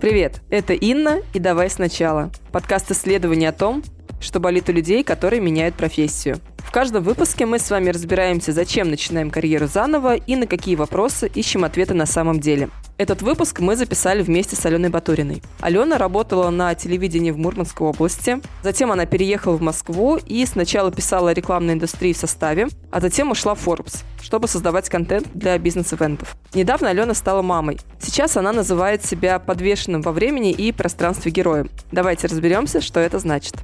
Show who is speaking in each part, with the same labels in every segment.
Speaker 1: Привет, это Инна и «Давай сначала» – подкаст исследований о том, что болит у людей, которые меняют профессию. В каждом выпуске мы с вами разбираемся, зачем начинаем карьеру заново и на какие вопросы ищем ответы на самом деле. Этот выпуск мы записали вместе с Аленой Батуриной. Алена работала на телевидении в Мурманской области, затем она переехала в Москву и сначала писала о рекламной индустрии в составе, а затем ушла в Forbes, чтобы создавать контент для бизнес-ивентов. Недавно Алена стала мамой. Сейчас она называет себя подвешенным во времени и пространстве героем. Давайте разберемся, что это значит.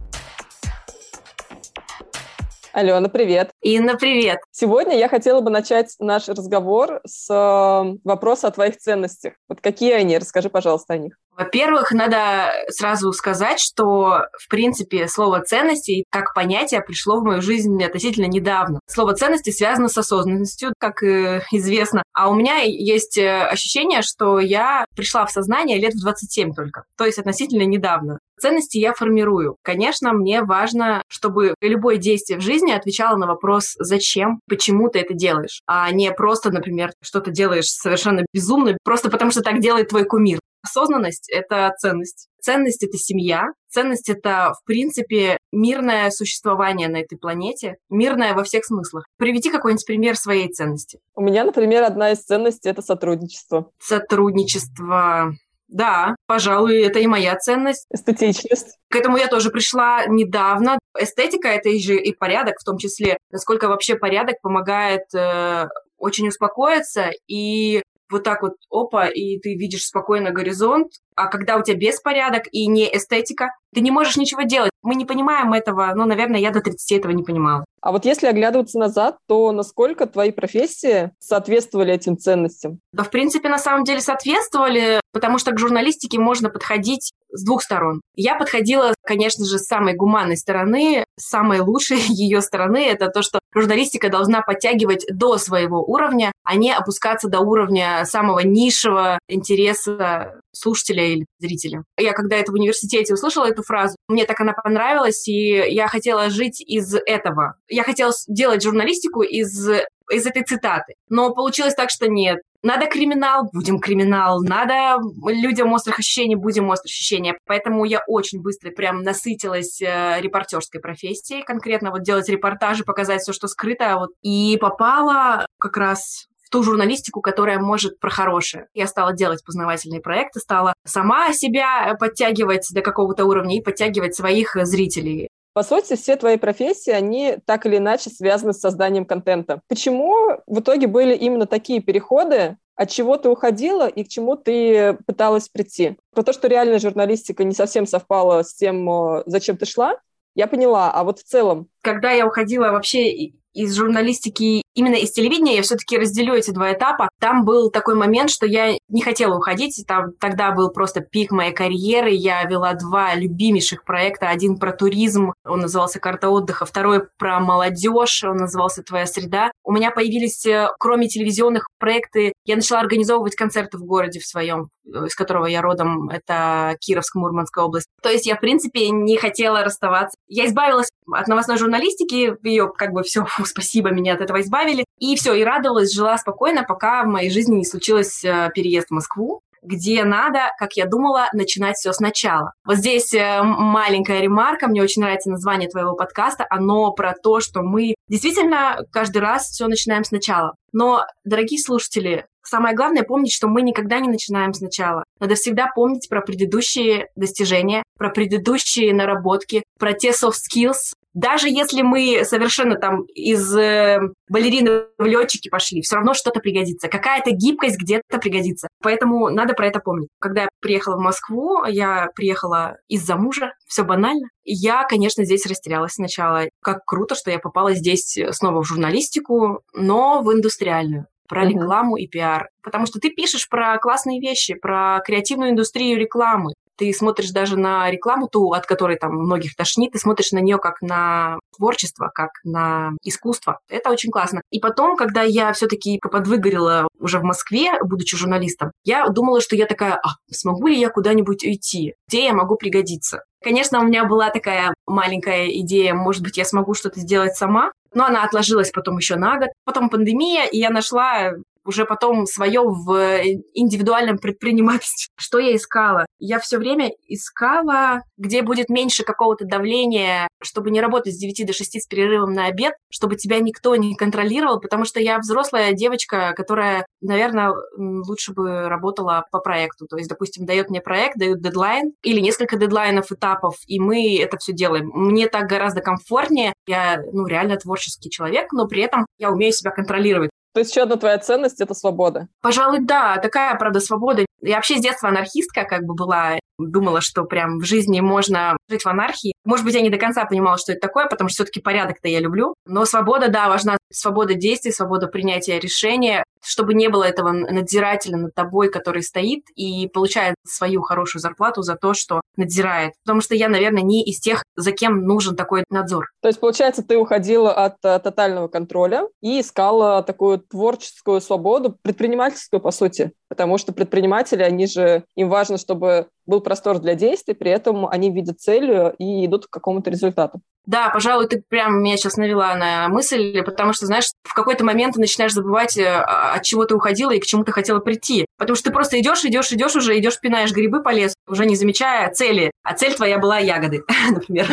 Speaker 1: Алена, привет.
Speaker 2: Инна, привет.
Speaker 1: Сегодня я хотела бы начать наш разговор с э, вопроса о твоих ценностях. Вот какие они? Расскажи, пожалуйста, о них.
Speaker 2: Во-первых, надо сразу сказать, что, в принципе, слово «ценности» как понятие пришло в мою жизнь относительно недавно. Слово «ценности» связано с осознанностью, как известно. А у меня есть э, ощущение, что я пришла в сознание лет в 27 только, то есть относительно недавно. Ценности я формирую. Конечно, мне важно, чтобы любое действие в жизни отвечало на вопрос «зачем?», «почему ты это делаешь?», а не просто, например, что-то делаешь совершенно безумно, просто потому что так делает твой кумир. Осознанность — это ценность. Ценность — это семья. Ценность — это, в принципе, мирное существование на этой планете. Мирное во всех смыслах. Приведи какой-нибудь пример своей ценности.
Speaker 1: У меня, например, одна из ценностей — это сотрудничество.
Speaker 2: Сотрудничество. Да, пожалуй, это и моя ценность.
Speaker 1: Эстетичность.
Speaker 2: К этому я тоже пришла недавно. Эстетика — это же и порядок в том числе. Насколько вообще порядок помогает э, очень успокоиться и вот так вот, опа, и ты видишь спокойно горизонт, а когда у тебя беспорядок и не эстетика, ты не можешь ничего делать. Мы не понимаем этого, ну, наверное, я до 30 этого не понимала.
Speaker 1: А вот если оглядываться назад, то насколько твои профессии соответствовали этим ценностям?
Speaker 2: Да, в принципе, на самом деле соответствовали, потому что к журналистике можно подходить с двух сторон. Я подходила, конечно же, с самой гуманной стороны. Самой лучшей ее стороны — это то, что журналистика должна подтягивать до своего уровня, а не опускаться до уровня самого низшего интереса слушателя или зрителя. Я когда это в университете услышала эту фразу, мне так она понравилась, и я хотела жить из этого. Я хотела делать журналистику из из этой цитаты. Но получилось так, что нет. Надо криминал, будем криминал. Надо людям острых ощущений, будем острых ощущений. Поэтому я очень быстро прям насытилась э, репортерской профессией, конкретно вот делать репортажи, показать все, что скрыто. Вот. И попала как раз ту журналистику, которая может про хорошее. Я стала делать познавательные проекты, стала сама себя подтягивать до какого-то уровня и подтягивать своих зрителей.
Speaker 1: По сути, все твои профессии, они так или иначе связаны с созданием контента. Почему в итоге были именно такие переходы, от чего ты уходила и к чему ты пыталась прийти? Про то, что реальная журналистика не совсем совпала с тем, э, зачем ты шла, я поняла. А вот в целом?
Speaker 2: Когда я уходила вообще из журналистики именно из телевидения я все-таки разделю эти два этапа. Там был такой момент, что я не хотела уходить. Там, тогда был просто пик моей карьеры. Я вела два любимейших проекта. Один про туризм, он назывался «Карта отдыха», второй про молодежь, он назывался «Твоя среда». У меня появились, э, кроме телевизионных проекты, я начала организовывать концерты в городе в своем, э, из которого я родом, это Кировск, Мурманская область. То есть я, в принципе, не хотела расставаться. Я избавилась от новостной журналистики, ее как бы все, спасибо, меня от этого избавили. И все, и радовалась, жила спокойно, пока в моей жизни не случилось э, переезд в Москву где надо, как я думала, начинать все сначала. Вот здесь э, маленькая ремарка, мне очень нравится название твоего подкаста, оно про то, что мы действительно каждый раз все начинаем сначала. Но, дорогие слушатели, самое главное помнить, что мы никогда не начинаем сначала. Надо всегда помнить про предыдущие достижения, про предыдущие наработки, про те soft skills, даже если мы совершенно там из э, балерины в летчики пошли, все равно что-то пригодится. Какая-то гибкость где-то пригодится. Поэтому надо про это помнить. Когда я приехала в Москву, я приехала из-за мужа, все банально. Я, конечно, здесь растерялась сначала. Как круто, что я попала здесь снова в журналистику, но в индустриальную про рекламу и пиар. Потому что ты пишешь про классные вещи, про креативную индустрию рекламы ты смотришь даже на рекламу ту, от которой там многих тошнит, ты смотришь на нее как на творчество, как на искусство. Это очень классно. И потом, когда я все-таки подвыгорела уже в Москве, будучи журналистом, я думала, что я такая, а, смогу ли я куда-нибудь уйти? Где я могу пригодиться? Конечно, у меня была такая маленькая идея, может быть, я смогу что-то сделать сама, но она отложилась потом еще на год. Потом пандемия, и я нашла уже потом свое в индивидуальном предпринимательстве. Что я искала? Я все время искала, где будет меньше какого-то давления, чтобы не работать с 9 до 6 с перерывом на обед, чтобы тебя никто не контролировал, потому что я взрослая девочка, которая, наверное, лучше бы работала по проекту. То есть, допустим, дает мне проект, дают дедлайн или несколько дедлайнов, этапов, и мы это все делаем. Мне так гораздо комфортнее. Я, ну, реально творческий человек, но при этом я умею себя контролировать.
Speaker 1: То есть еще одна твоя ценность — это свобода?
Speaker 2: Пожалуй, да. Такая, правда, свобода. Я вообще с детства анархистка как бы была. Думала, что прям в жизни можно жить в анархии. Может быть, я не до конца понимала, что это такое, потому что все-таки порядок-то я люблю. Но свобода, да, важна. Свобода действий, свобода принятия решения, чтобы не было этого надзирателя над тобой, который стоит и получает свою хорошую зарплату за то, что надзирает. Потому что я, наверное, не из тех, за кем нужен такой надзор.
Speaker 1: То есть, получается, ты уходила от а, тотального контроля и искала такую творческую свободу, предпринимательскую, по сути. Потому что предприниматели, они же, им важно, чтобы был простор для действий, при этом они видят цель и идут к какому-то результату.
Speaker 2: Да, пожалуй, ты прям меня сейчас навела на мысль, потому что, знаешь, в какой-то момент ты начинаешь забывать, э, от чего ты уходила и к чему ты хотела прийти. Потому что ты просто идешь, идешь, идешь уже, идешь, пинаешь грибы по лесу, уже не замечая цели. А цель твоя была ягоды, например.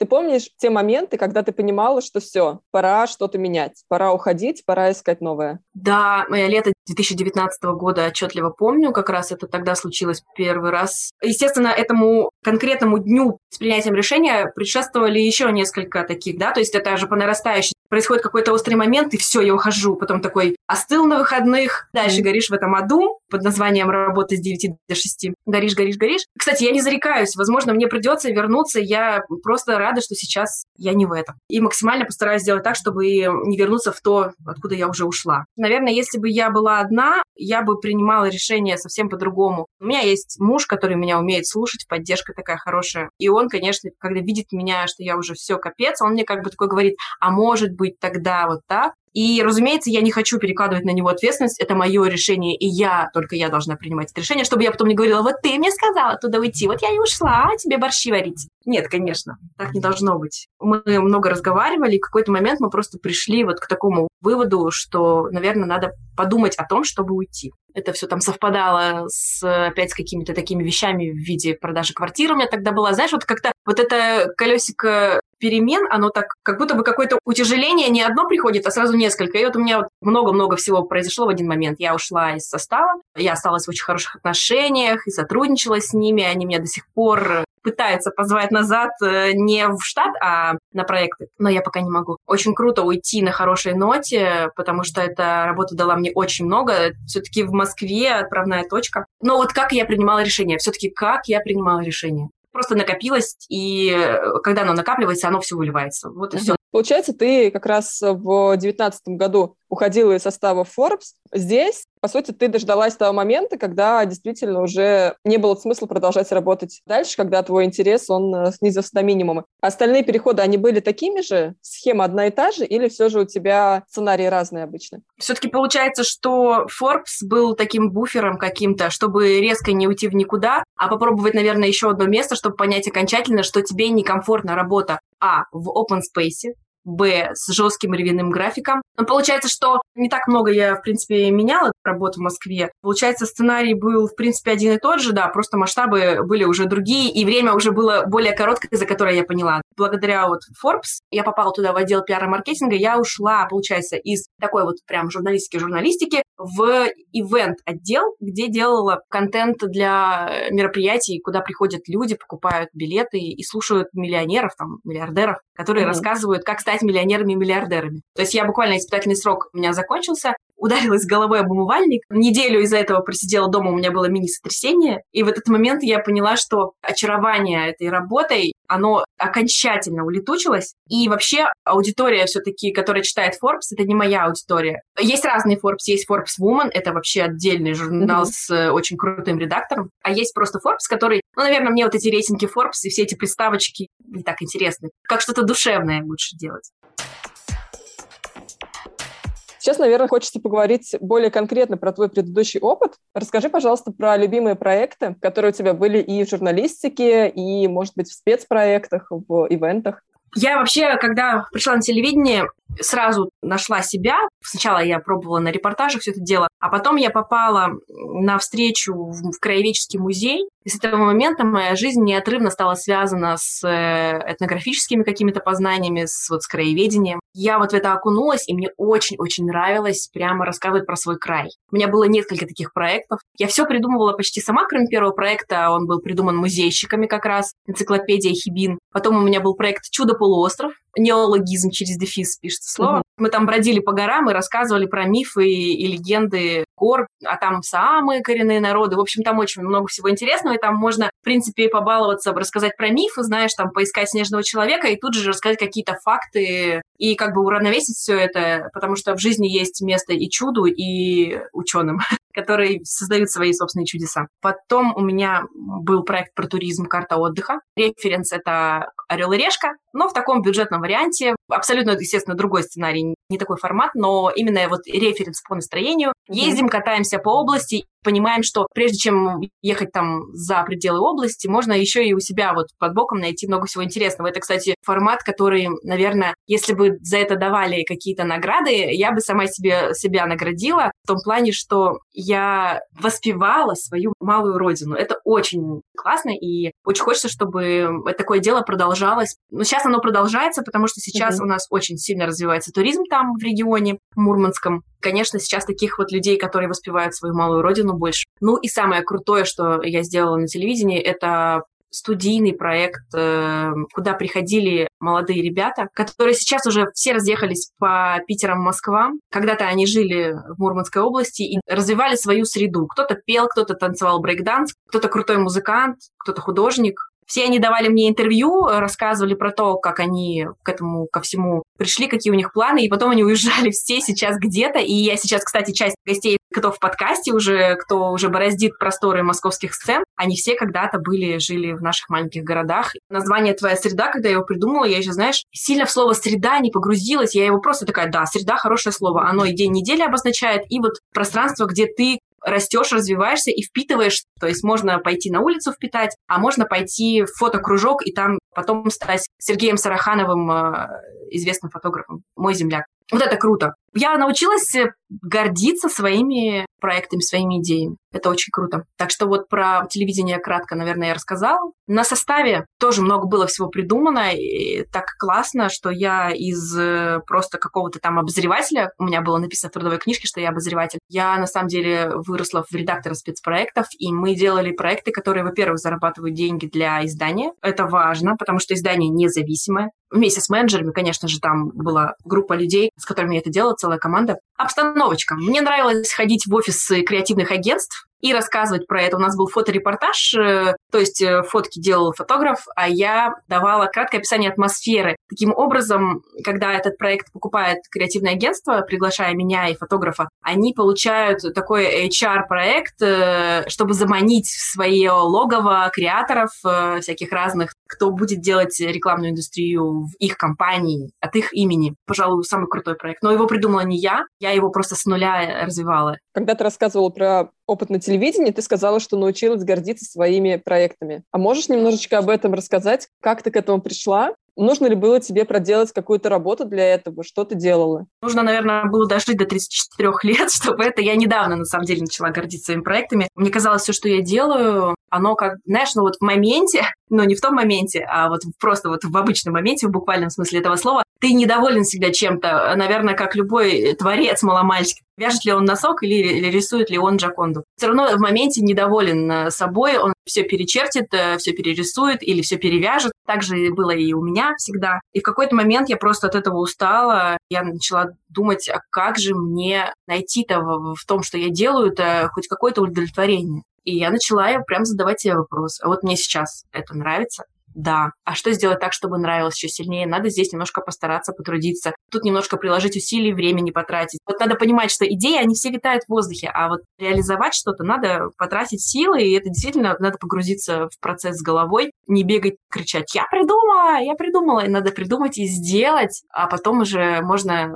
Speaker 1: Ты помнишь те моменты, когда ты понимала, что все, пора что-то менять, пора уходить, пора искать новое?
Speaker 2: Да, мое лето 2019 года отчетливо помню, как раз это тогда случилось первый раз. Естественно, этому конкретному дню с принятием решения предшествовали еще несколько таких, да, то есть это же по нарастающей происходит какой-то острый момент, и все, я ухожу. Потом такой остыл на выходных, дальше горишь в этом аду под названием «Работа с 9 до 6». Горишь, горишь, горишь. Кстати, я не зарекаюсь. Возможно, мне придется вернуться. Я просто рада, что сейчас я не в этом. И максимально постараюсь сделать так, чтобы не вернуться в то, откуда я уже ушла. Наверное, если бы я была одна, я бы принимала решение совсем по-другому. У меня есть муж, который меня умеет слушать, поддержка такая хорошая. И он, конечно, когда видит меня, что я уже все капец, он мне как бы такой говорит, а может быть тогда вот так. И, разумеется, я не хочу перекладывать на него ответственность, это мое решение, и я, только я должна принимать это решение, чтобы я потом не говорила, вот ты мне сказала туда уйти, вот я и ушла, а тебе борщи варить. Нет, конечно, так не должно быть. Мы много разговаривали, и в какой-то момент мы просто пришли вот к такому выводу, что, наверное, надо подумать о том, чтобы уйти. Это все там совпадало с, опять с какими-то такими вещами в виде продажи квартиры у меня тогда была. Знаешь, вот как-то вот это колесико перемен, оно так, как будто бы какое-то утяжеление не одно приходит, а сразу несколько. И вот у меня много-много всего произошло в один момент. Я ушла из состава, я осталась в очень хороших отношениях и сотрудничала с ними. Они меня до сих пор пытаются позвать назад э, не в штат, а на проекты. Но я пока не могу. Очень круто уйти на хорошей ноте, потому что эта работа дала мне очень много. Все-таки в Москве отправная точка. Но вот как я принимала решение? Все-таки как я принимала решение? Просто накопилось, и э, когда оно накапливается, оно все выливается. Вот и все.
Speaker 1: Получается, ты как раз в 2019 году уходила из состава Forbes. Здесь, по сути, ты дождалась того момента, когда действительно уже не было смысла продолжать работать дальше, когда твой интерес, он э, снизился до минимума. Остальные переходы, они были такими же? Схема одна и та же? Или все же у тебя сценарии разные обычно?
Speaker 2: Все-таки получается, что Forbes был таким буфером каким-то, чтобы резко не уйти в никуда, а попробовать, наверное, еще одно место, чтобы понять окончательно, что тебе некомфортна работа а. в open space, Б с жестким ревиным графиком. Но получается, что не так много я, в принципе, меняла работу в Москве. Получается, сценарий был, в принципе, один и тот же, да, просто масштабы были уже другие, и время уже было более короткое, за которое я поняла. Благодаря вот Forbes я попала туда в отдел пиара маркетинга, я ушла, получается, из такой вот прям журналистики-журналистики в ивент-отдел, где делала контент для мероприятий, куда приходят люди, покупают билеты и слушают миллионеров, там, миллиардеров, которые mm-hmm. рассказывают, как стать миллионерами и миллиардерами. То есть я буквально испытательный срок у меня закончился, ударилась головой об умывальник. Неделю из-за этого просидела дома, у меня было мини-сотрясение. И в этот момент я поняла, что очарование этой работой, оно окончательно улетучилось. И вообще аудитория все-таки, которая читает Forbes, это не моя аудитория. Есть разные Forbes. Есть Forbes Woman, это вообще отдельный журнал mm-hmm. с э, очень крутым редактором. А есть просто Forbes, который, ну, наверное, мне вот эти рейтинги Forbes и все эти приставочки не так интересны. Как что-то душевное лучше делать.
Speaker 1: Сейчас, наверное, хочется поговорить более конкретно про твой предыдущий опыт. Расскажи, пожалуйста, про любимые проекты, которые у тебя были и в журналистике, и, может быть, в спецпроектах, в ивентах.
Speaker 2: Я вообще, когда пришла на телевидение, сразу нашла себя. Сначала я пробовала на репортажах все это дело, а потом я попала на встречу в Краеведческий музей. И с этого момента моя жизнь неотрывно стала связана с э, этнографическими какими-то познаниями, с, вот, с краеведением. Я вот в это окунулась, и мне очень-очень нравилось прямо рассказывать про свой край. У меня было несколько таких проектов. Я все придумывала почти сама, кроме первого проекта. Он был придуман музейщиками как раз, энциклопедия Хибин. Потом у меня был проект «Чудо-полуостров», неологизм через дефис пишется слово. Mm-hmm. Мы там бродили по горам и рассказывали про мифы и легенды гор, а там самые коренные народы. В общем, там очень много всего интересного, и там можно, в принципе, побаловаться, рассказать про мифы, знаешь, там поискать снежного человека и тут же рассказать какие-то факты и как бы уравновесить все это, потому что в жизни есть место и чуду, и ученым. Которые создают свои собственные чудеса. Потом у меня был проект про туризм «Карта отдыха». Референс — это «Орел и решка», но в таком бюджетном варианте. Абсолютно, естественно, другой сценарий, не такой формат, но именно вот референс по настроению. Ездим, катаемся по области, понимаем, что прежде чем ехать там за пределы области, можно еще и у себя вот под боком найти много всего интересного. Это, кстати, формат, который, наверное, если бы за это давали какие-то награды, я бы сама себе, себя наградила в том плане, что я воспевала свою малую родину. Это очень классно, и очень хочется, чтобы такое дело продолжалось. Но сейчас оно продолжается, потому что сейчас mm-hmm. у нас очень сильно развивается туризм там в регионе Мурманском. Конечно, сейчас таких вот людей, которые воспевают свою малую родину, больше. Ну и самое крутое, что я сделала на телевидении, это студийный проект, э, куда приходили молодые ребята, которые сейчас уже все разъехались по Питерам, Москвам. Когда-то они жили в Мурманской области и развивали свою среду. Кто-то пел, кто-то танцевал брейкданс, кто-то крутой музыкант, кто-то художник. Все они давали мне интервью, рассказывали про то, как они к этому, ко всему пришли, какие у них планы, и потом они уезжали все сейчас где-то. И я сейчас, кстати, часть гостей, кто в подкасте уже, кто уже бороздит просторы московских сцен, они все когда-то были, жили в наших маленьких городах. Название «Твоя среда», когда я его придумала, я еще, знаешь, сильно в слово «среда» не погрузилась, я его просто такая, да, среда — хорошее слово, оно и день недели обозначает, и вот пространство, где ты растешь, развиваешься и впитываешь. То есть можно пойти на улицу впитать, а можно пойти в фотокружок и там потом стать Сергеем Сарахановым, э, известным фотографом, мой земляк. Вот это круто. Я научилась гордиться своими проектами, своими идеями. Это очень круто. Так что вот про телевидение кратко, наверное, я рассказала. На составе тоже много было всего придумано. И так классно, что я из э, просто какого-то там обозревателя, у меня было написано в трудовой книжке, что я обозреватель, я на самом деле выросла в редактора спецпроектов, и мы делали проекты, которые, во-первых, зарабатывают деньги для издания. Это важно, потому что издание независимое. Вместе с менеджерами, конечно же, там была группа людей, с которыми я это делала, целая команда. Обстановочка. Мне нравилось ходить в офисы креативных агентств, и рассказывать про это. У нас был фоторепортаж, э, то есть э, фотки делал фотограф, а я давала краткое описание атмосферы. Таким образом, когда этот проект покупает креативное агентство, приглашая меня и фотографа, они получают такой HR-проект, э, чтобы заманить в свое логово креаторов всяких разных, кто будет делать рекламную индустрию в их компании от их имени. Пожалуй, самый крутой проект. Но его придумала не я, я его просто с нуля развивала.
Speaker 1: Когда ты рассказывала про опыт на телевидении, ты сказала, что научилась гордиться своими проектами. А можешь немножечко об этом рассказать? Как ты к этому пришла? Нужно ли было тебе проделать какую-то работу для этого? Что ты делала?
Speaker 2: Нужно, наверное, было дожить до 34 лет, чтобы это... Я недавно, на самом деле, начала гордиться своими проектами. Мне казалось, все, что я делаю, оно как, знаешь, ну вот в моменте, но не в том моменте, а вот просто вот в обычном моменте, в буквальном смысле этого слова, ты недоволен всегда чем-то, наверное, как любой творец маломальчик. Вяжет ли он носок или, или рисует ли он Джаконду. Все равно в моменте недоволен э, собой, он все перечертит, э, все перерисует или все перевяжет. Так же было и у меня всегда. И в какой-то момент я просто от этого устала. Я начала думать, а как же мне найти-то в, том, что я делаю-то, хоть какое-то удовлетворение. И я начала прям задавать себе вопрос, а вот мне сейчас это нравится? Да. А что сделать так, чтобы нравилось еще сильнее? Надо здесь немножко постараться, потрудиться. Тут немножко приложить усилий, времени потратить. Вот надо понимать, что идеи, они все витают в воздухе, а вот реализовать что-то надо потратить силы, и это действительно надо погрузиться в процесс с головой, не бегать, кричать «я придумала, я придумала». И надо придумать и сделать, а потом уже можно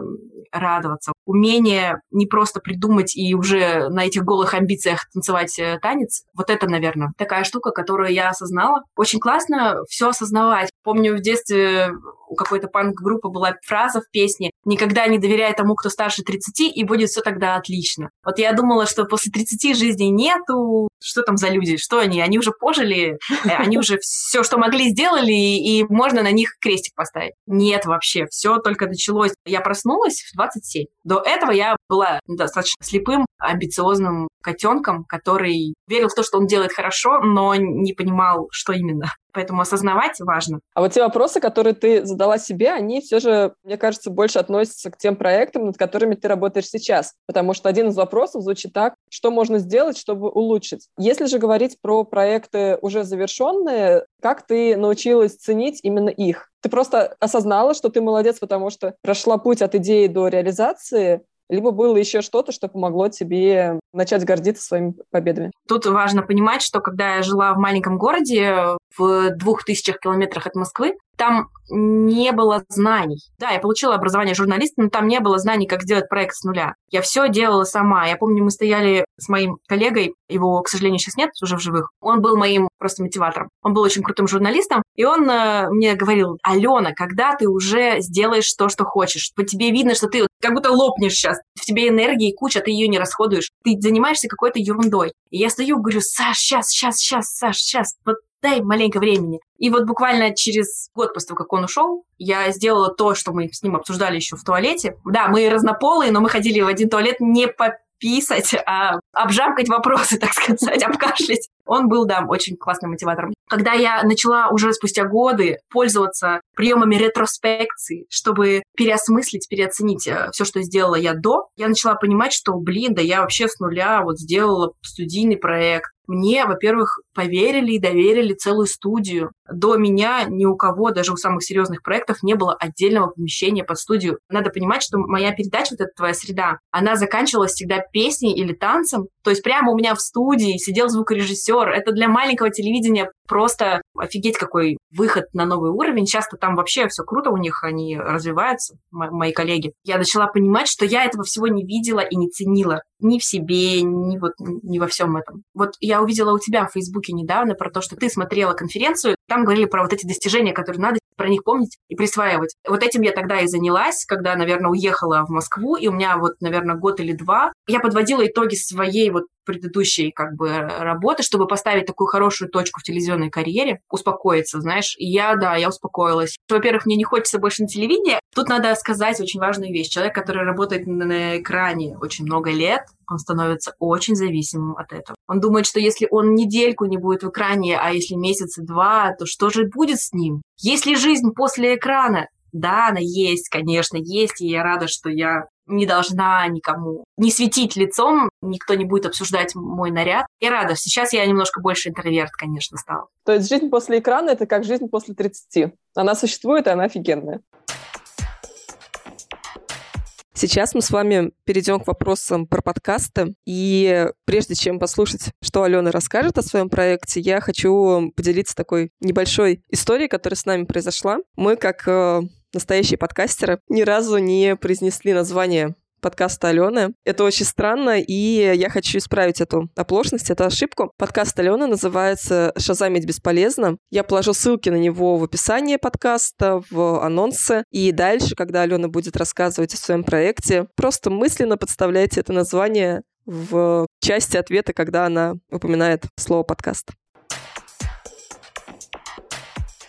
Speaker 2: радоваться. Умение не просто придумать и уже на этих голых амбициях танцевать э, танец, вот это, наверное, такая штука, которую я осознала. Очень классно все осознавать. Помню, в детстве у какой-то панк-группы была фраза в песне никогда не доверяй тому, кто старше 30, и будет все тогда отлично. Вот я думала, что после 30 жизни нету, что там за люди, что они, они уже пожили, э, они уже все, что могли, сделали, и можно на них крестик поставить. Нет вообще, все только началось. Я проснулась в 27. До этого я была достаточно слепым, амбициозным котенком, который верил в то, что он делает хорошо, но не понимал, что именно. Поэтому осознавать важно.
Speaker 1: А вот те вопросы, которые ты задала себе, они все же, мне кажется, больше относятся к тем проектам, над которыми ты работаешь сейчас. Потому что один из вопросов звучит так, что можно сделать, чтобы улучшить. Если же говорить про проекты уже завершенные, как ты научилась ценить именно их? Ты просто осознала, что ты молодец, потому что прошла путь от идеи до реализации, либо было еще что-то, что помогло тебе начать гордиться своими победами.
Speaker 2: Тут важно понимать, что когда я жила в маленьком городе в двух тысячах километрах от Москвы, там не было знаний. Да, я получила образование журналиста, но там не было знаний, как сделать проект с нуля. Я все делала сама. Я помню, мы стояли с моим коллегой, его, к сожалению, сейчас нет уже в живых. Он был моим просто мотиватором. Он был очень крутым журналистом, и он э, мне говорил, Алена, когда ты уже сделаешь то, что хочешь? По тебе видно, что ты как будто лопнешь сейчас. В тебе энергии куча, ты ее не расходуешь. Ты занимаешься какой-то ерундой. И я стою, говорю, Саш, сейчас, сейчас, сейчас, Саш, сейчас. Вот дай маленько времени. И вот буквально через год после того, как он ушел, я сделала то, что мы с ним обсуждали еще в туалете. Да, мы разнополые, но мы ходили в один туалет не по писать, а обжамкать вопросы, так сказать, обкашлять. Он был, да, очень классным мотиватором. Когда я начала уже спустя годы пользоваться приемами ретроспекции, чтобы переосмыслить, переоценить э, все, что сделала я до, я начала понимать, что, блин, да я вообще с нуля вот сделала студийный проект, мне, во-первых, поверили и доверили целую студию. До меня ни у кого, даже у самых серьезных проектов, не было отдельного помещения под студию. Надо понимать, что моя передача, вот эта твоя среда, она заканчивалась всегда песней или танцем. То есть прямо у меня в студии сидел звукорежиссер. Это для маленького телевидения просто офигеть какой выход на новый уровень. Часто там вообще все круто у них, они развиваются, мои коллеги. Я начала понимать, что я этого всего не видела и не ценила ни в себе, ни вот ни во всем этом. Вот я увидела у тебя в Фейсбуке недавно про то, что ты смотрела конференцию, там говорили про вот эти достижения, которые надо про них помнить и присваивать. Вот этим я тогда и занялась, когда, наверное, уехала в Москву, и у меня вот, наверное, год или два я подводила итоги своей вот предыдущей как бы работы, чтобы поставить такую хорошую точку в телевизионной карьере, успокоиться, знаешь. Я, да, я успокоилась. Во-первых, мне не хочется больше на телевидении. Тут надо сказать очень важную вещь. Человек, который работает на экране очень много лет, он становится очень зависимым от этого. Он думает, что если он недельку не будет в экране, а если месяца два, то что же будет с ним? Есть ли жизнь после экрана? Да, она есть, конечно, есть, и я рада, что я не должна никому не светить лицом, никто не будет обсуждать мой наряд. Я рада. Сейчас я немножко больше интроверт, конечно, стала.
Speaker 1: То есть жизнь после экрана — это как жизнь после 30. Она существует, и она офигенная. Сейчас мы с вами перейдем к вопросам про подкасты. И прежде чем послушать, что Алена расскажет о своем проекте, я хочу поделиться такой небольшой историей, которая с нами произошла. Мы, как э, настоящие подкастеры, ни разу не произнесли название подкаста Алены. Это очень странно, и я хочу исправить эту оплошность, эту ошибку. Подкаст Алены называется «Шазамить бесполезно». Я положу ссылки на него в описании подкаста, в анонсы. И дальше, когда Алена будет рассказывать о своем проекте, просто мысленно подставляйте это название в части ответа, когда она упоминает слово «подкаст».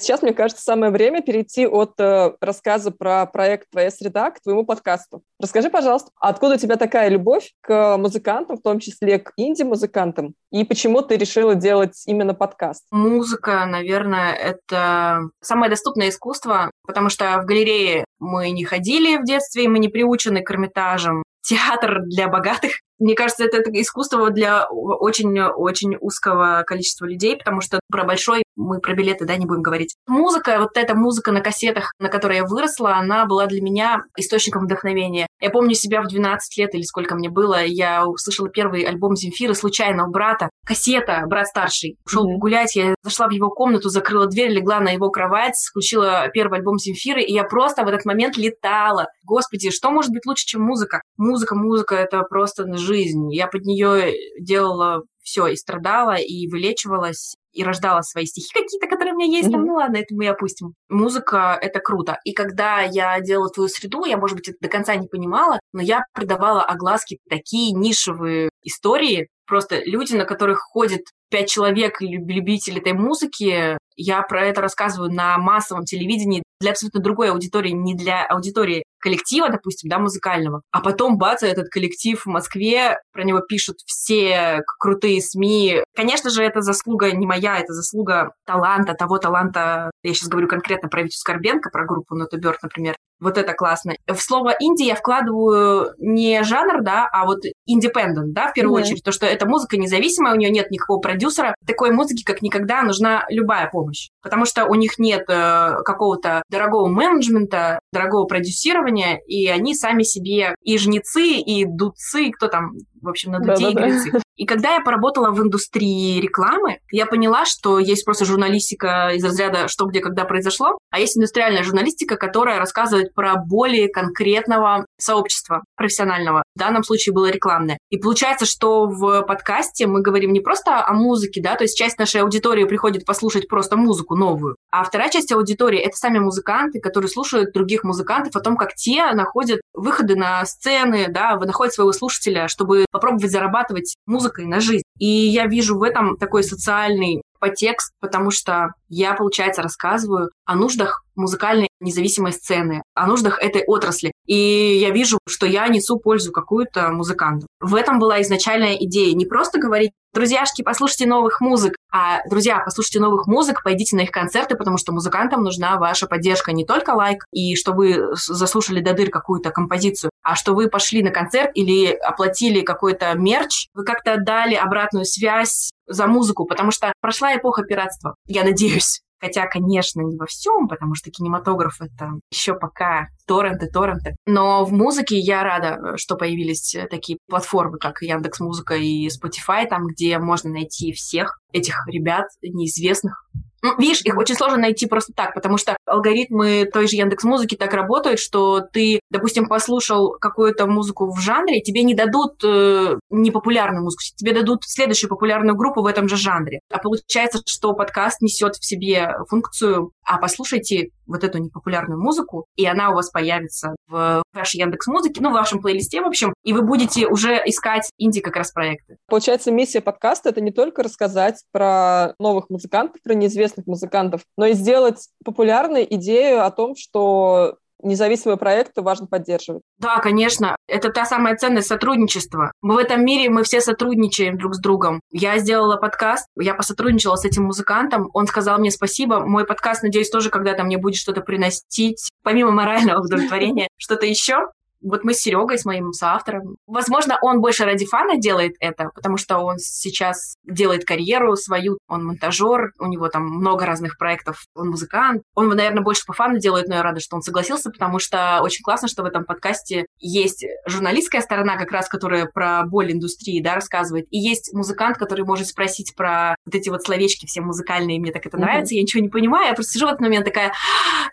Speaker 1: Сейчас, мне кажется, самое время перейти от э, рассказа про проект «Твоя среда» к твоему подкасту. Расскажи, пожалуйста, откуда у тебя такая любовь к музыкантам, в том числе к инди-музыкантам, и почему ты решила делать именно подкаст?
Speaker 2: Музыка, наверное, это самое доступное искусство, потому что в галерее мы не ходили в детстве, мы не приучены к Эрмитажам. Театр для богатых. Мне кажется, это, это искусство для очень-очень узкого количества людей, потому что про большой мы про билеты, да, не будем говорить. Музыка, вот эта музыка на кассетах, на которой я выросла, она была для меня источником вдохновения. Я помню себя в 12 лет или сколько мне было, я услышала первый альбом Земфира случайно у брата. Кассета, брат старший. Ушел mm-hmm. гулять, я зашла в его комнату, закрыла дверь, легла на его кровать, включила первый альбом Земфиры, и я просто в этот момент летала. Господи, что может быть лучше, чем музыка? Музыка, музыка — это просто жизнь. Я под нее делала все, и страдала, и вылечивалась, и рождала свои стихи какие-то, которые у меня есть, mm-hmm. ну ладно, это мы опустим. Музыка — это круто. И когда я делала твою среду, я, может быть, это до конца не понимала, но я придавала огласке такие нишевые истории, просто люди, на которых ходит пять человек любители этой музыки, я про это рассказываю на массовом телевидении для абсолютно другой аудитории, не для аудитории коллектива, допустим, да, музыкального. А потом, бац, этот коллектив в Москве, про него пишут все крутые СМИ. Конечно же, это заслуга не моя, это заслуга таланта, того таланта, я сейчас говорю конкретно про Витю Скорбенко, про группу Нота Бёрд, например, вот это классно. В слово инди я вкладываю не жанр, да, а вот independent, да, в первую mm-hmm. очередь. То, что эта музыка независимая, у нее нет никакого продюсера. Такой музыки, как никогда, нужна любая помощь. Потому что у них нет э, какого-то дорогого менеджмента, дорогого продюсирования, и они сами себе и жнецы, и дудцы, кто там в общем, на дуде да, и Да. И когда я поработала в индустрии рекламы, я поняла, что есть просто журналистика из разряда «что, где, когда произошло», а есть индустриальная журналистика, которая рассказывает про более конкретного сообщества профессионального. В данном случае было рекламное. И получается, что в подкасте мы говорим не просто о музыке, да, то есть часть нашей аудитории приходит послушать просто музыку новую, а вторая часть аудитории — это сами музыканты, которые слушают других музыкантов о том, как те находят выходы на сцены, да, находят своего слушателя, чтобы попробовать зарабатывать музыкой на жизнь. И я вижу в этом такой социальный подтекст, потому что я, получается, рассказываю о нуждах музыкальной независимой сцены, о нуждах этой отрасли. И я вижу, что я несу пользу какую-то музыканту. В этом была изначальная идея. Не просто говорить, друзьяшки, послушайте новых музык, а, друзья, послушайте новых музык, пойдите на их концерты, потому что музыкантам нужна ваша поддержка. Не только лайк, и что вы заслушали до дыр какую-то композицию, а что вы пошли на концерт или оплатили какой-то мерч, вы как-то дали обратную связь за музыку, потому что прошла эпоха пиратства, я надеюсь. Хотя, конечно, не во всем, потому что кинематограф это еще пока торренты, торренты. Но в музыке я рада, что появились такие платформы, как Яндекс Музыка и Spotify, там, где можно найти всех этих ребят неизвестных, ну, видишь, их очень сложно найти просто так, потому что алгоритмы той же Яндекс Музыки так работают, что ты, допустим, послушал какую-то музыку в жанре, тебе не дадут э, непопулярную музыку, тебе дадут следующую популярную группу в этом же жанре. А получается, что подкаст несет в себе функцию, а послушайте вот эту непопулярную музыку, и она у вас появится в вашей Яндекс Музыке, ну, в вашем плейлисте, в общем, и вы будете уже искать инди как раз проекты.
Speaker 1: Получается, миссия подкаста — это не только рассказать про новых музыкантов, про неизвестных музыкантов, но и сделать популярной идею о том, что независимые проекты важно поддерживать.
Speaker 2: Да, конечно. Это та самая ценность сотрудничества. Мы в этом мире, мы все сотрудничаем друг с другом. Я сделала подкаст, я посотрудничала с этим музыкантом, он сказал мне спасибо. Мой подкаст, надеюсь, тоже когда-то мне будет что-то приносить, помимо морального удовлетворения, что-то еще вот мы с Серегой, с моим соавтором, возможно, он больше ради фана делает это, потому что он сейчас делает карьеру свою, он монтажер, у него там много разных проектов, он музыкант. Он, наверное, больше по фану делает, но я рада, что он согласился, потому что очень классно, что в этом подкасте есть журналистская сторона, как раз, которая про боль индустрии, да, рассказывает, и есть музыкант, который может спросить про вот эти вот словечки все музыкальные, мне так это mm-hmm. нравится, я ничего не понимаю, я просто сижу в этот момент такая,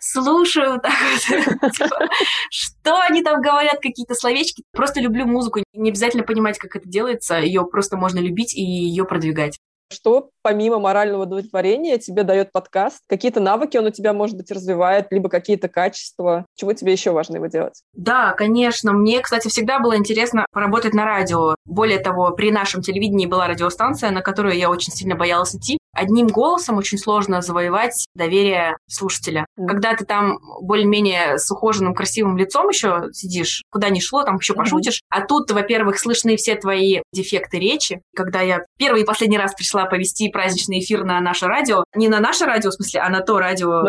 Speaker 2: слушаю, так вот, типа, что они там говорят, говорят какие-то словечки. Просто люблю музыку. Не обязательно понимать, как это делается. Ее просто можно любить и ее продвигать.
Speaker 1: Что помимо морального удовлетворения тебе дает подкаст? Какие-то навыки он у тебя, может быть, развивает, либо какие-то качества? Чего тебе еще важно его делать?
Speaker 2: Да, конечно. Мне, кстати, всегда было интересно поработать на радио. Более того, при нашем телевидении была радиостанция, на которую я очень сильно боялась идти. Одним голосом очень сложно завоевать доверие слушателя. Когда ты там более-менее с ухоженным, красивым лицом еще сидишь, куда ни шло, там еще пошутишь. А тут, во-первых, слышны все твои дефекты речи. Когда я первый и последний раз пришла повести праздничный эфир на наше радио, не на наше радио, в смысле, а на то радио...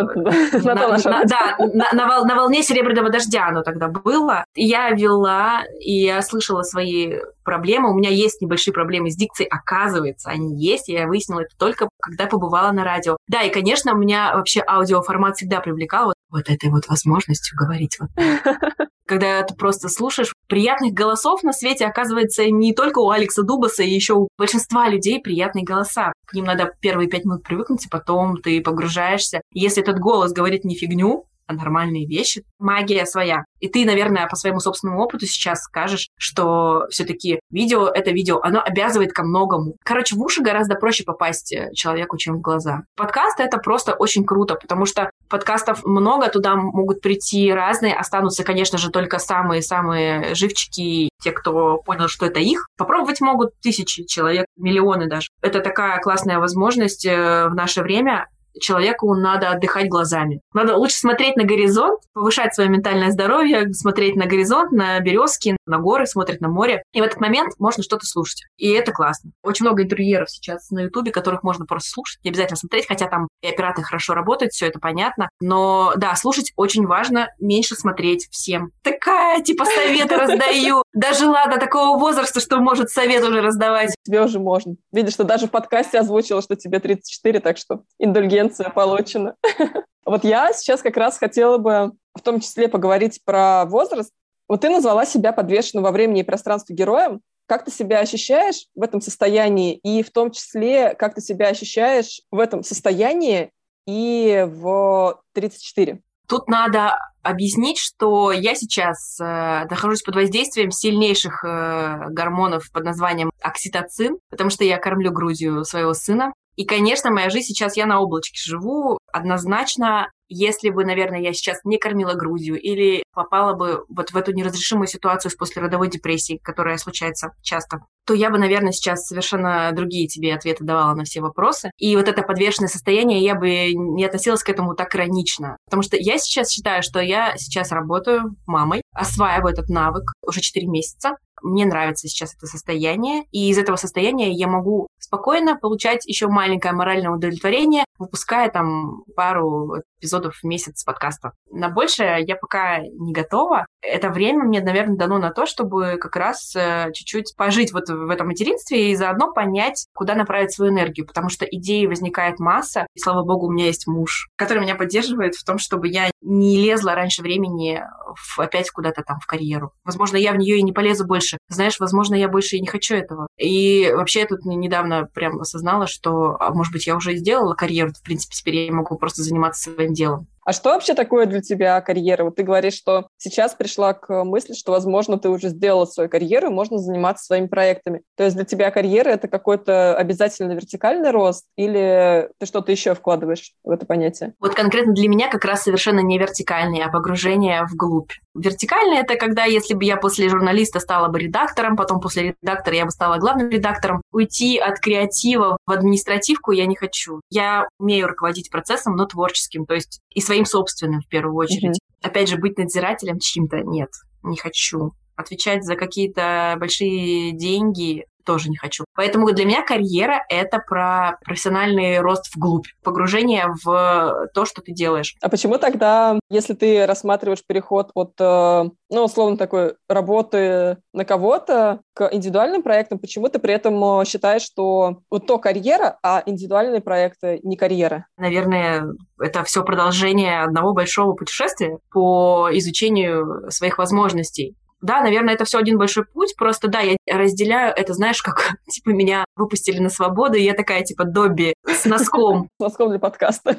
Speaker 2: Да, на волне серебряного дождя оно тогда было. Я вела, и я слышала свои проблемы. У меня есть небольшие проблемы с дикцией, оказывается, они есть. Я выяснила это только когда побывала на радио. Да, и, конечно, у меня вообще аудиоформат всегда привлекал вот, вот этой вот возможностью говорить вот когда ты просто слушаешь приятных голосов на свете, оказывается, не только у Алекса Дубаса, и еще у большинства людей приятные голоса. К ним надо первые пять минут привыкнуть, и потом ты погружаешься. Если этот голос говорит не фигню, нормальные вещи. Магия своя. И ты, наверное, по своему собственному опыту сейчас скажешь, что все-таки видео — это видео, оно обязывает ко многому. Короче, в уши гораздо проще попасть э, человеку, чем в глаза. Подкаст — это просто очень круто, потому что подкастов много, туда могут прийти разные, останутся, конечно же, только самые-самые живчики, те, кто понял, что это их. Попробовать могут тысячи человек, миллионы даже. Это такая классная возможность э, в наше время человеку надо отдыхать глазами. Надо лучше смотреть на горизонт, повышать свое ментальное здоровье, смотреть на горизонт, на березки, на горы, смотреть на море. И в этот момент можно что-то слушать. И это классно. Очень много интерьеров сейчас на Ютубе, которых можно просто слушать, не обязательно смотреть, хотя там и операторы хорошо работают, все это понятно. Но да, слушать очень важно, меньше смотреть всем. Такая, типа, советы раздаю. Даже ладно такого возраста, что может совет уже раздавать.
Speaker 1: Тебе уже можно. Видишь, что даже в подкасте озвучила, что тебе 34, так что индульгент пенсия получена. Вот я сейчас как раз хотела бы в том числе поговорить про возраст. Вот ты назвала себя подвешенным во времени и пространстве героем. Как ты себя ощущаешь в этом состоянии? И в том числе, как ты себя ощущаешь в этом состоянии и в 34?
Speaker 2: Тут надо объяснить, что я сейчас э, нахожусь под воздействием сильнейших э, гормонов под названием окситоцин, потому что я кормлю грудью своего сына. И, конечно, моя жизнь сейчас, я на облачке живу, однозначно если бы, наверное, я сейчас не кормила грудью или попала бы вот в эту неразрешимую ситуацию с послеродовой депрессией, которая случается часто, то я бы, наверное, сейчас совершенно другие тебе ответы давала на все вопросы. И вот это подвешенное состояние, я бы не относилась к этому так иронично. Потому что я сейчас считаю, что я сейчас работаю мамой, осваиваю этот навык уже 4 месяца. Мне нравится сейчас это состояние, и из этого состояния я могу спокойно получать еще маленькое моральное удовлетворение, выпуская там пару эпизодов в месяц подкаста. На большее я пока не готова. Это время мне, наверное, дано на то, чтобы как раз э, чуть-чуть пожить вот в этом материнстве и заодно понять, куда направить свою энергию, потому что идей возникает масса, и, слава богу, у меня есть муж, который меня поддерживает в том, чтобы я не лезла раньше времени в, опять куда-то там в карьеру. Возможно, я в нее и не полезу больше. Знаешь, возможно, я больше и не хочу этого. И вообще я тут недавно прям осознала, что, а, может быть, я уже сделала карьеру, в принципе, теперь я могу просто заниматься своим делом.
Speaker 1: А что вообще такое для тебя карьера? Вот ты говоришь, что сейчас пришла к мысли, что, возможно, ты уже сделала свою карьеру, и можно заниматься своими проектами. То есть для тебя карьера — это какой-то обязательно вертикальный рост или ты что-то еще вкладываешь в это понятие?
Speaker 2: Вот конкретно для меня как раз совершенно не вертикальный, а погружение вглубь. Вертикальный — это когда, если бы я после журналиста стала бы редактором, потом после редактора я бы стала главным редактором, уйти от креатива в административку я не хочу. Я умею руководить процессом, но творческим, то есть и своим собственным в первую очередь. Mm-hmm. Опять же, быть надзирателем чьим-то нет, не хочу. Отвечать за какие-то большие деньги тоже не хочу. Поэтому для меня карьера — это про профессиональный рост вглубь, погружение в то, что ты делаешь.
Speaker 1: А почему тогда, если ты рассматриваешь переход от, э, ну, условно, такой работы на кого-то к индивидуальным проектам, почему ты при этом э, считаешь, что вот то карьера, а индивидуальные проекты не карьера?
Speaker 2: Наверное, это все продолжение одного большого путешествия по изучению своих возможностей. Да, наверное, это все один большой путь. Просто да, я разделяю это, знаешь, как типа меня выпустили на свободу, и я такая типа Добби с носком.
Speaker 1: С носком для подкаста.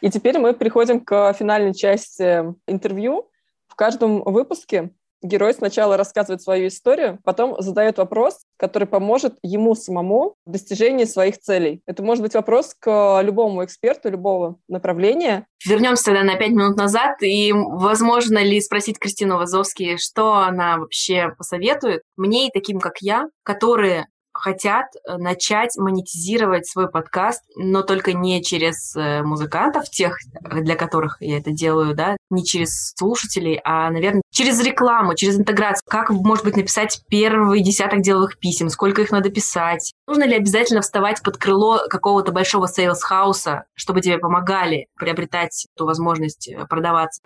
Speaker 1: И теперь мы приходим к финальной части интервью. В каждом выпуске герой сначала рассказывает свою историю, потом задает вопрос, который поможет ему самому в достижении своих целей. Это может быть вопрос к любому эксперту любого направления.
Speaker 2: Вернемся тогда на пять минут назад, и возможно ли спросить Кристину Вазовски, что она вообще посоветует мне и таким, как я, которые хотят э, начать монетизировать свой подкаст, но только не через э, музыкантов, тех, для которых я это делаю, да, не через слушателей, а, наверное, через рекламу, через интеграцию. Как, может быть, написать первый десяток деловых писем, сколько их надо писать. Нужно ли обязательно вставать под крыло какого-то большого сейлс-хауса, чтобы тебе помогали приобретать эту возможность э, продаваться?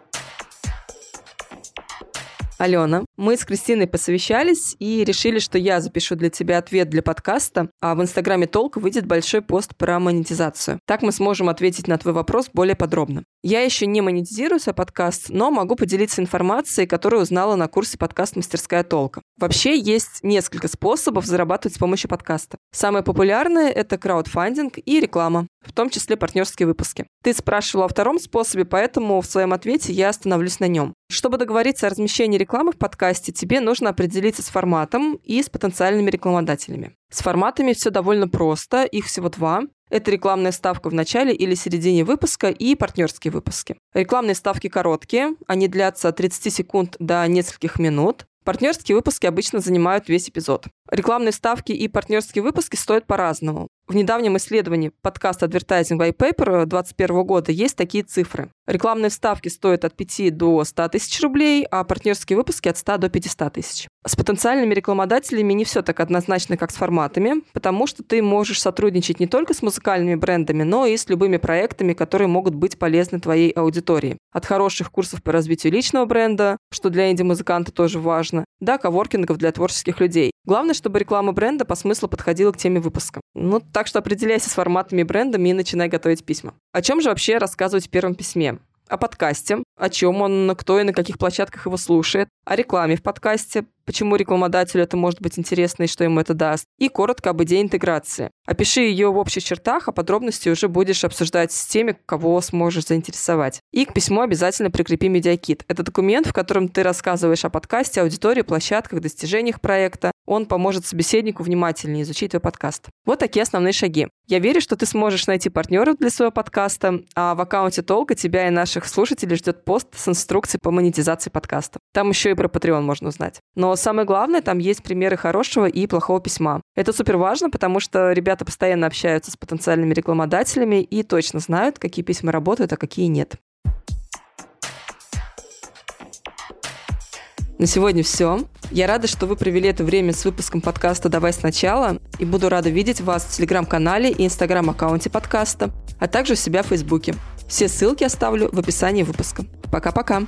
Speaker 1: Алена,
Speaker 3: Мы с Кристиной посовещались и решили, что я запишу для тебя ответ для подкаста, а в Инстаграме Толк выйдет большой пост про монетизацию. Так мы сможем ответить на твой вопрос более подробно. Я еще не монетизирую свой подкаст, но могу поделиться информацией, которую узнала на курсе подкаст «Мастерская толка». Вообще есть несколько способов зарабатывать с помощью подкаста. Самое популярное – это краудфандинг и реклама, в том числе партнерские выпуски. Ты спрашивала о втором способе, поэтому в своем ответе я остановлюсь на нем. Чтобы договориться о размещении рекламы в подкасте, тебе нужно определиться с форматом и с потенциальными рекламодателями. С форматами все довольно просто, их всего два. Это рекламная ставка в начале или середине выпуска и партнерские выпуски. Рекламные ставки короткие, они длятся от 30 секунд до нескольких минут. Партнерские выпуски обычно занимают весь эпизод. Рекламные ставки и партнерские выпуски стоят по-разному. В недавнем исследовании подкаст Advertising White Paper 2021 года есть такие цифры. Рекламные вставки стоят от 5 до 100 тысяч рублей, а партнерские выпуски от 100 до 500 тысяч. С потенциальными рекламодателями не все так однозначно, как с форматами, потому что ты можешь сотрудничать не только с музыкальными брендами, но и с любыми проектами, которые могут быть полезны твоей аудитории. От хороших курсов по развитию личного бренда, что для инди-музыканта тоже важно, до коворкингов для творческих людей. Главное, чтобы реклама бренда по смыслу подходила к теме выпуска. Ну, так что определяйся с форматами брендами и начинай готовить письма. О чем же вообще рассказывать в первом письме? О подкасте, о чем он, кто и на каких площадках его слушает, о рекламе в подкасте, почему рекламодателю это может быть интересно и что ему это даст, и коротко об идее интеграции. Опиши ее в общих чертах, а подробности уже будешь обсуждать с теми, кого сможешь заинтересовать. И к письму обязательно прикрепи медиакит. Это документ, в котором ты рассказываешь о подкасте, аудитории, площадках, достижениях проекта. Он поможет собеседнику внимательнее изучить твой подкаст. Вот такие основные шаги. Я верю, что ты сможешь найти партнеров для своего подкаста, а в аккаунте Толка тебя и наших слушателей ждет пост с инструкцией по монетизации подкаста. Там еще и про Patreon можно узнать. Но самое главное, там есть примеры хорошего и плохого письма. Это супер важно, потому что ребята постоянно общаются с потенциальными рекламодателями и точно знают, какие письма работают, а какие нет. На сегодня все. Я рада, что вы провели это время с выпуском подкаста «Давай сначала» и буду рада видеть вас в телеграм-канале и инстаграм-аккаунте подкаста, а также у себя в Фейсбуке. Все ссылки оставлю в описании выпуска. Пока-пока!